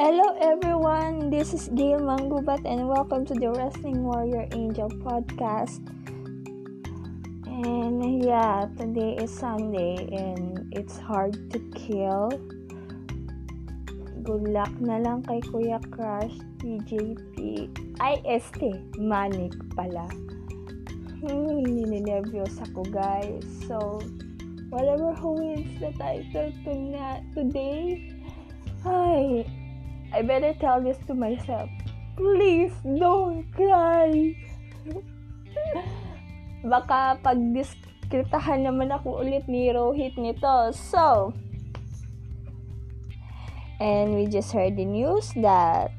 Hello everyone, this is Gail Mangubat and welcome to the Wrestling Warrior Angel podcast. And yeah, today is Sunday and it's hard to kill. Good luck na lang kay Kuya Crush, TJP, IST, Manic pala. Hmm, nininervyos ako guys. So, whatever who wins the title tonight, today, ay, I better tell this to myself. Please don't cry. Baka pag diskritahan naman ako ulit ni Rohit nito. So, and we just heard the news that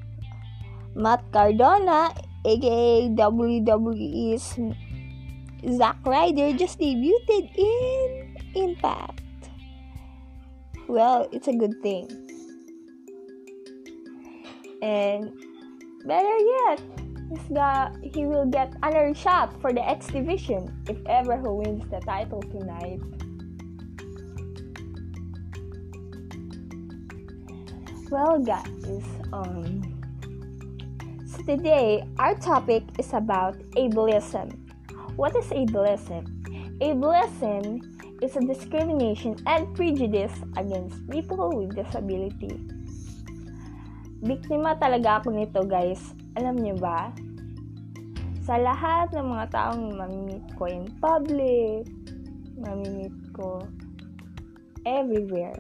Matt Cardona, aka WWE's Zack Ryder, just debuted in Impact. Well, it's a good thing. And better yet, he's got, he will get another shot for the X Division if ever he wins the title tonight. Well, guys, um, so today our topic is about ableism. What is ableism? Ableism is a discrimination and prejudice against people with disability. Biktima talaga ako nito guys. Alam niyo ba? Sa lahat ng mga taong mamimit ko in public, mamimit ko everywhere.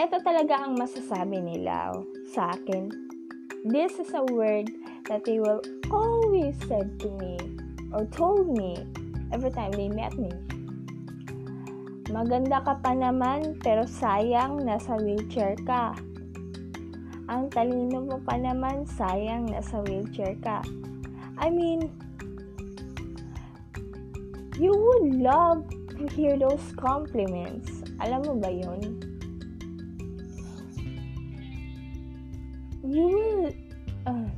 Ito talaga ang masasabi nila sa akin. This is a word that they will always said to me or told me every time they met me. Maganda ka pa naman pero sayang nasa wheelchair ka. Ang talino mo pa naman, sayang nasa wheelchair ka. I mean, you would love to hear those compliments. Alam mo ba yun? You will, uh,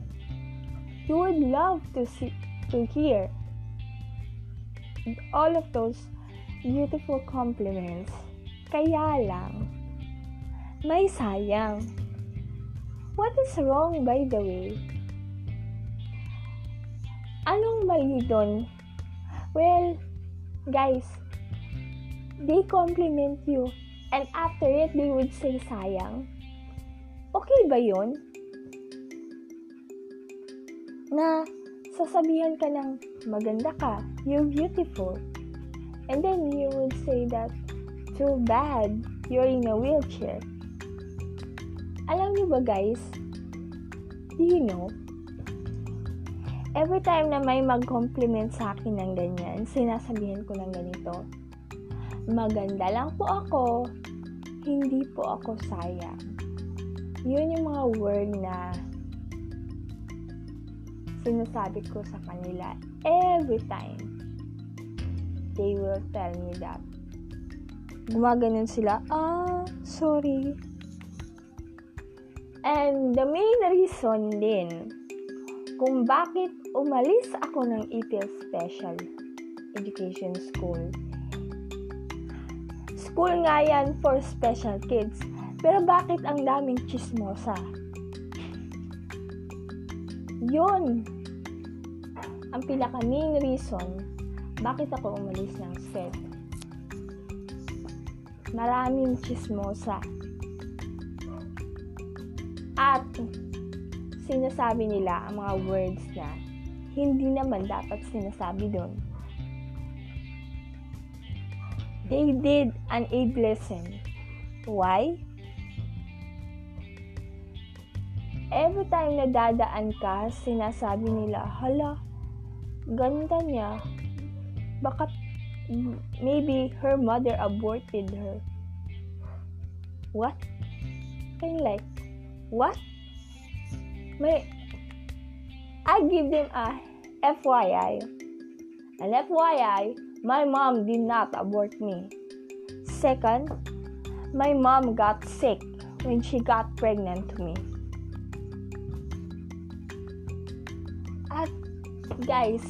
you would love to see, to hear all of those beautiful compliments. Kaya lang, may sayang. What is wrong by the way? Anong mali doon? Well, guys, they compliment you and after it they would say sayang. Okay ba yun? Na sasabihan ka ng maganda ka, you're beautiful. And then you would say that, too bad, you're in a wheelchair. Alam niyo ba guys? Do you know? Every time na may mag-compliment sa akin ng ganyan, sinasabihan ko ng ganito, maganda lang po ako, hindi po ako sayang. Yun yung mga word na sinasabi ko sa kanila every time. They will tell me that. Gumaganon sila, ah, sorry, And the main reason din kung bakit umalis ako ng EPL Special Education School. School nga yan for special kids. Pero bakit ang daming chismosa? Yun ang pinaka main reason bakit ako umalis ng SED. Maraming chismosa sinasabi nila ang mga words na hindi naman dapat sinasabi doon. They did an ableism. Why? Every time na dadaan ka, sinasabi nila, hala, ganda niya. Baka maybe her mother aborted her. What? Kind like, What? May, I give them a FYI. An FYI, my mom did not abort me. Second, my mom got sick when she got pregnant to me. At guys,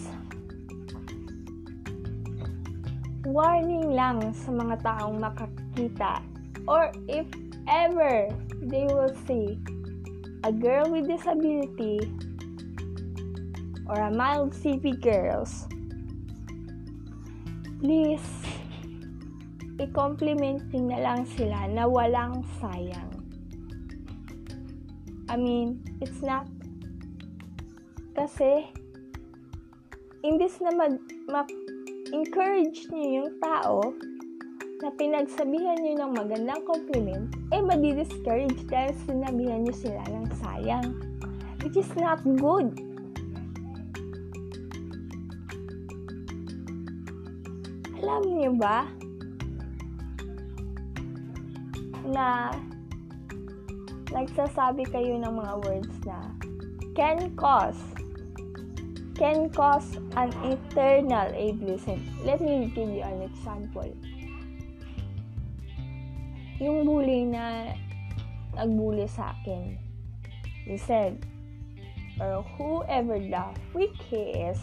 warning lang sa mga taong makakita or if ever they will see a girl with disability or a mild CP girls, please, i-compliment nyo na lang sila na walang sayang. I mean, it's not kasi imbis na mag, ma-encourage nyo yung tao na pinagsabihan nyo ng magandang compliment, eh madi-discourage dahil sinabihan nyo sila ng sayang. Which is not good. Alam niyo ba na nagsasabi kayo ng mga words na can cause can cause an eternal ableism. Let me give you an example. Yung bully na nagbully sa akin, he said, or whoever the freak he is,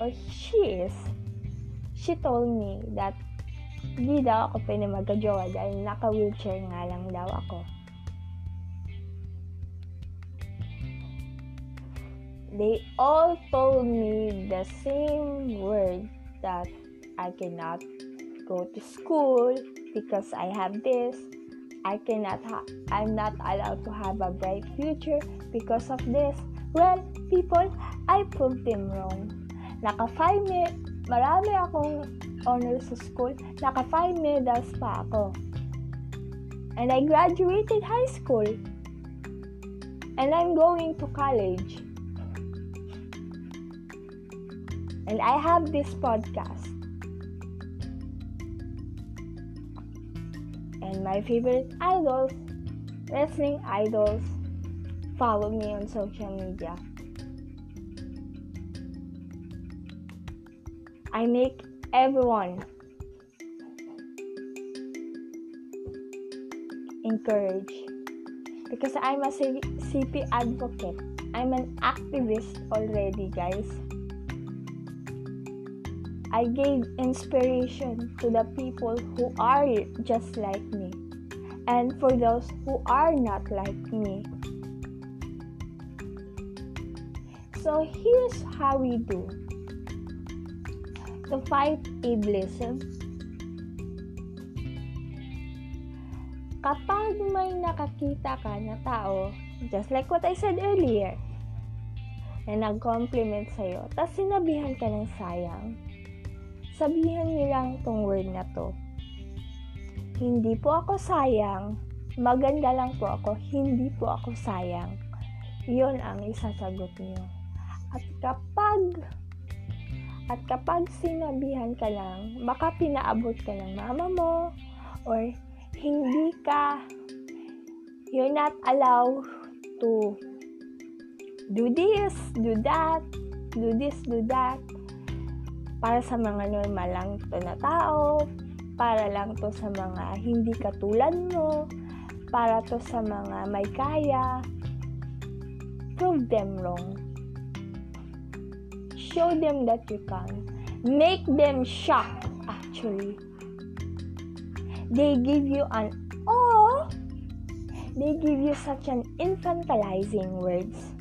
or she is, she told me that hindi daw ako pwede magka-jowa dahil naka-wheelchair nga lang daw ako. They all told me the same word that I cannot go to school because I have this. I cannot ha- I'm not allowed to have a bright future because of this. Well, people, I proved them wrong. Naka 5 me- marami akong honors sa school. Naka 5 medals pa ako. And I graduated high school. And I'm going to college. And I have this podcast. And my favorite idols, wrestling idols, follow me on social media. I make everyone encourage because I'm a CP advocate. I'm an activist already, guys. I gave inspiration to the people who are just like me and for those who are not like me. So here's how we do to fight ableism. Kapag may nakakita ka na tao, just like what I said earlier, na nag-compliment sa'yo, tapos sinabihan ka ng sayang, sabihan niyo lang tong word na to. Hindi po ako sayang, maganda lang po ako, hindi po ako sayang. Yun ang isasagot niyo. At kapag at kapag sinabihan ka lang, baka pinaabot ka ng mama mo or hindi ka you're not allowed to do this, do that, do this, do that para sa mga normal lang to na tao, para lang to sa mga hindi katulad mo, para to sa mga may kaya. Prove them wrong. Show them that you can. Make them shocked, actually. They give you an oh, they give you such an infantilizing words.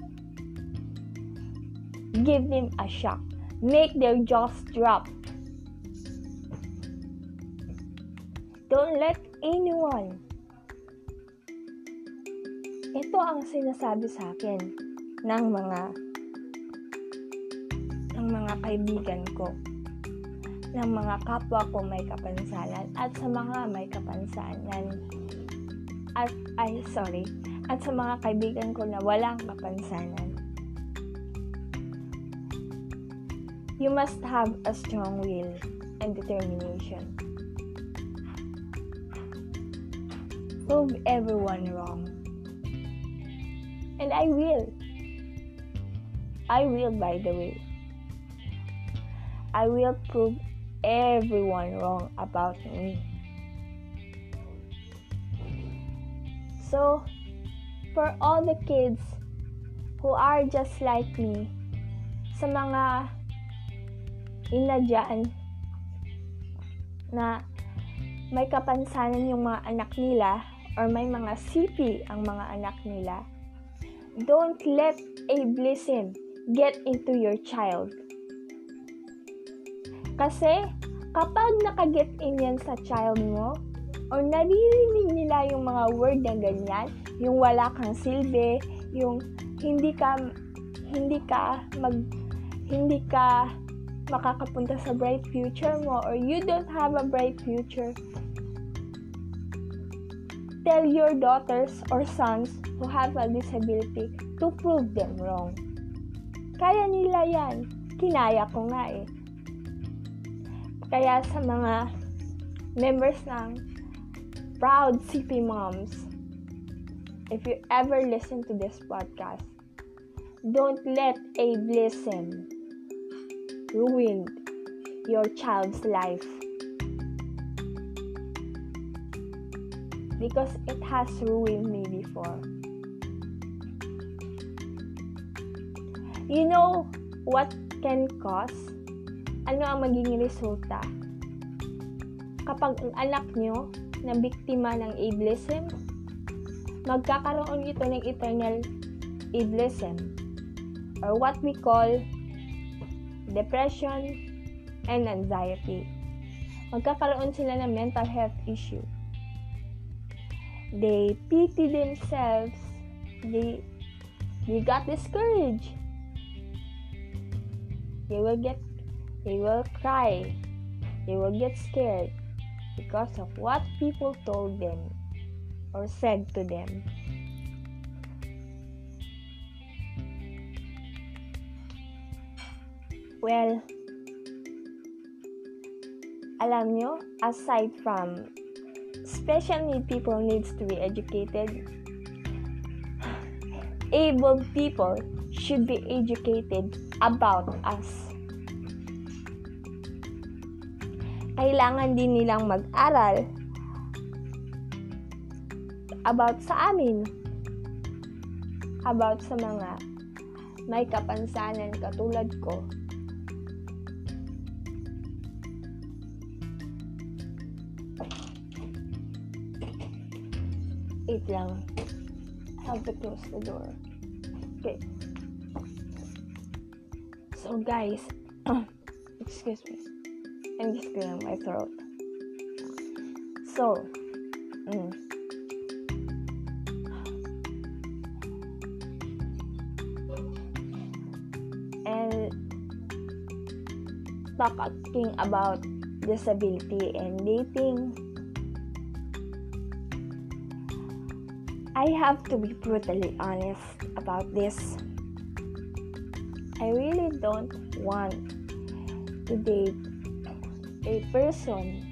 Give them a shock make their jaws drop. Don't let anyone. Ito ang sinasabi sa akin ng mga ng mga kaibigan ko ng mga kapwa ko may kapansanan at sa mga may kapansanan at ay sorry at sa mga kaibigan ko na walang kapansanan you must have a strong will and determination. Prove everyone wrong. And I will. I will, by the way. I will prove everyone wrong about me. So, for all the kids who are just like me, sa mga ina dyan na may kapansanan yung mga anak nila or may mga CP ang mga anak nila, don't let ableism get into your child. Kasi kapag nakaget in yan sa child mo, or naririnig nila yung mga word na ganyan, yung wala kang silbi, yung hindi ka hindi ka mag hindi ka makakapunta sa bright future mo or you don't have a bright future tell your daughters or sons who have a disability to prove them wrong. Kaya nila yan. Kinaya ko nga eh. Kaya sa mga members ng Proud CP Moms, if you ever listen to this podcast, don't let ableism ruin your child's life. because it has ruined me before. You know what can cause? Ano ang magiging resulta? Kapag ang anak nyo na biktima ng ableism, magkakaroon ito ng eternal ableism or what we call depression and anxiety. Magkakaroon sila ng mental health issue. They pity themselves. They they got discouraged. They will get they will cry. They will get scared because of what people told them or said to them well alam nyo aside from special need people needs to be educated. Able people should be educated about us. Kailangan din nilang mag-aral about sa amin. About sa mga may kapansanan katulad ko Wait lang. I have to close the door. Okay. So guys, excuse me. I'm just clearing my throat. So, mm, and talking about disability and dating I have to be brutally honest about this. I really don't want to date a person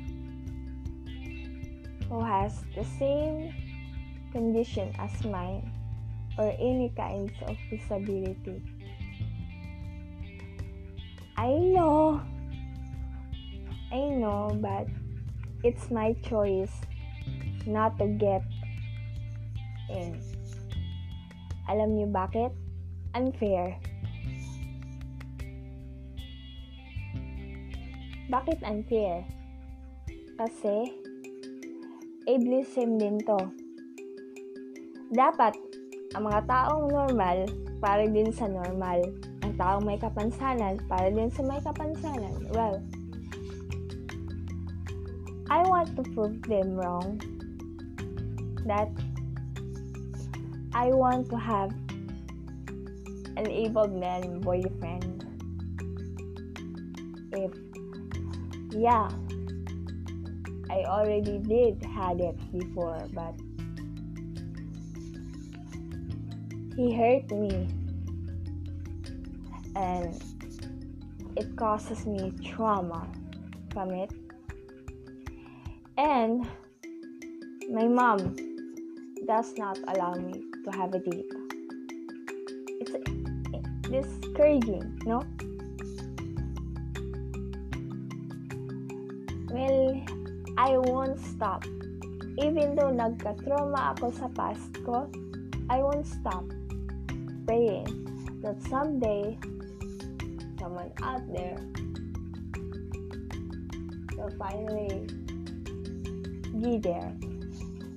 who has the same condition as mine or any kinds of disability. I know, I know, but it's my choice not to get in. Alam niyo bakit? Unfair. Bakit unfair? Kasi, ableism din to. Dapat, ang mga taong normal, para din sa normal. Ang taong may kapansanan, para din sa may kapansanan. Well, I want to prove them wrong that I want to have an able man boyfriend. If, yeah, I already did had it before, but he hurt me and it causes me trauma from it. And my mom does not allow me to have a date. It's discouraging, no? Well, I won't stop. Even though nagka-trauma ako sa past ko, I won't stop praying that someday someone out there will finally be there.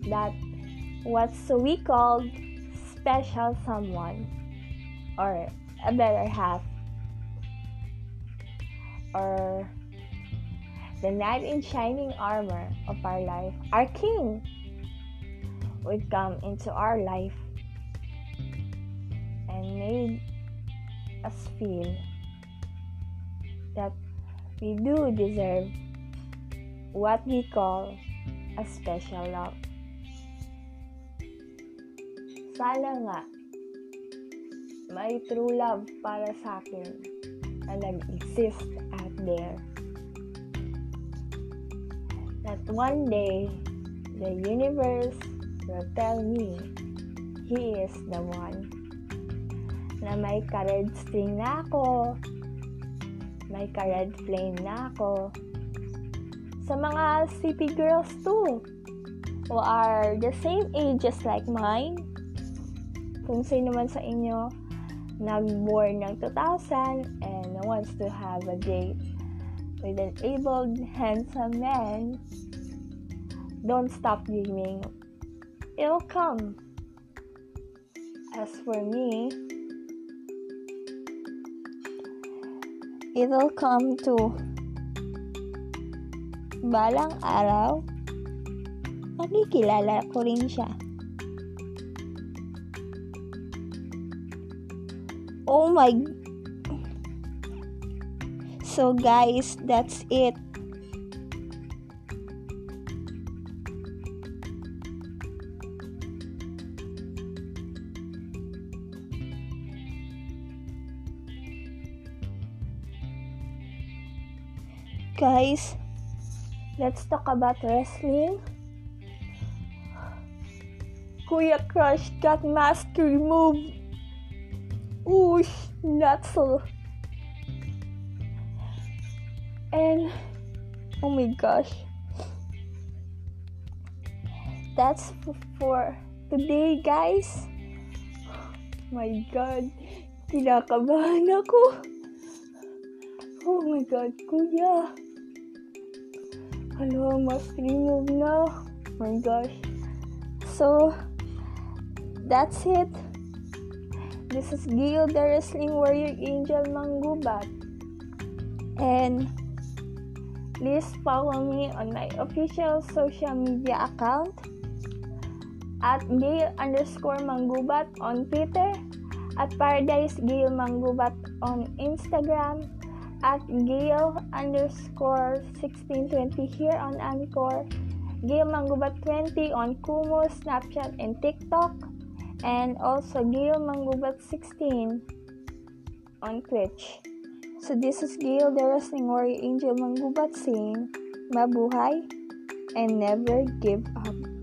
That what we call special someone. Or a better half. Or the knight in shining armor of our life, our king, would come into our life and made us feel that we do deserve what we call a special love. Sana nga, may true love para sa akin na nag-exist out there that one day the universe will tell me he is the one na may ka-red string na ako, may ka-red flame na ako. Sa mga city girls too, who are the same ages like mine, kung sino man sa inyo nag-born ng 2000 and wants to have a date with an able, handsome man, don't stop dreaming. It'll come. As for me, it'll come to balang araw, makikilala ko rin siya. Oh my So, guys, that's it. Guys, let's talk about wrestling. Kuya Crush got mask removed. Ooh, not so. And oh my gosh. That's for today guys. My god. Kinakabahan ako. Oh my god kuya. Hello must remove na oh my gosh. So that's it this is Gil the Wrestling Warrior Angel Mangubat and Please follow me on my official social media account at Gail underscore Manggubat on Twitter, at Paradise Gail Manggubat on Instagram, at Gail underscore 1620 here on Anchor, Gail Manggubat 20 on Kumu, Snapchat, and TikTok, and also Gail Manggubat 16 on Twitch. So this is Gail, the wrestling warrior angel Manggubat saying, Mabuhay and never give up.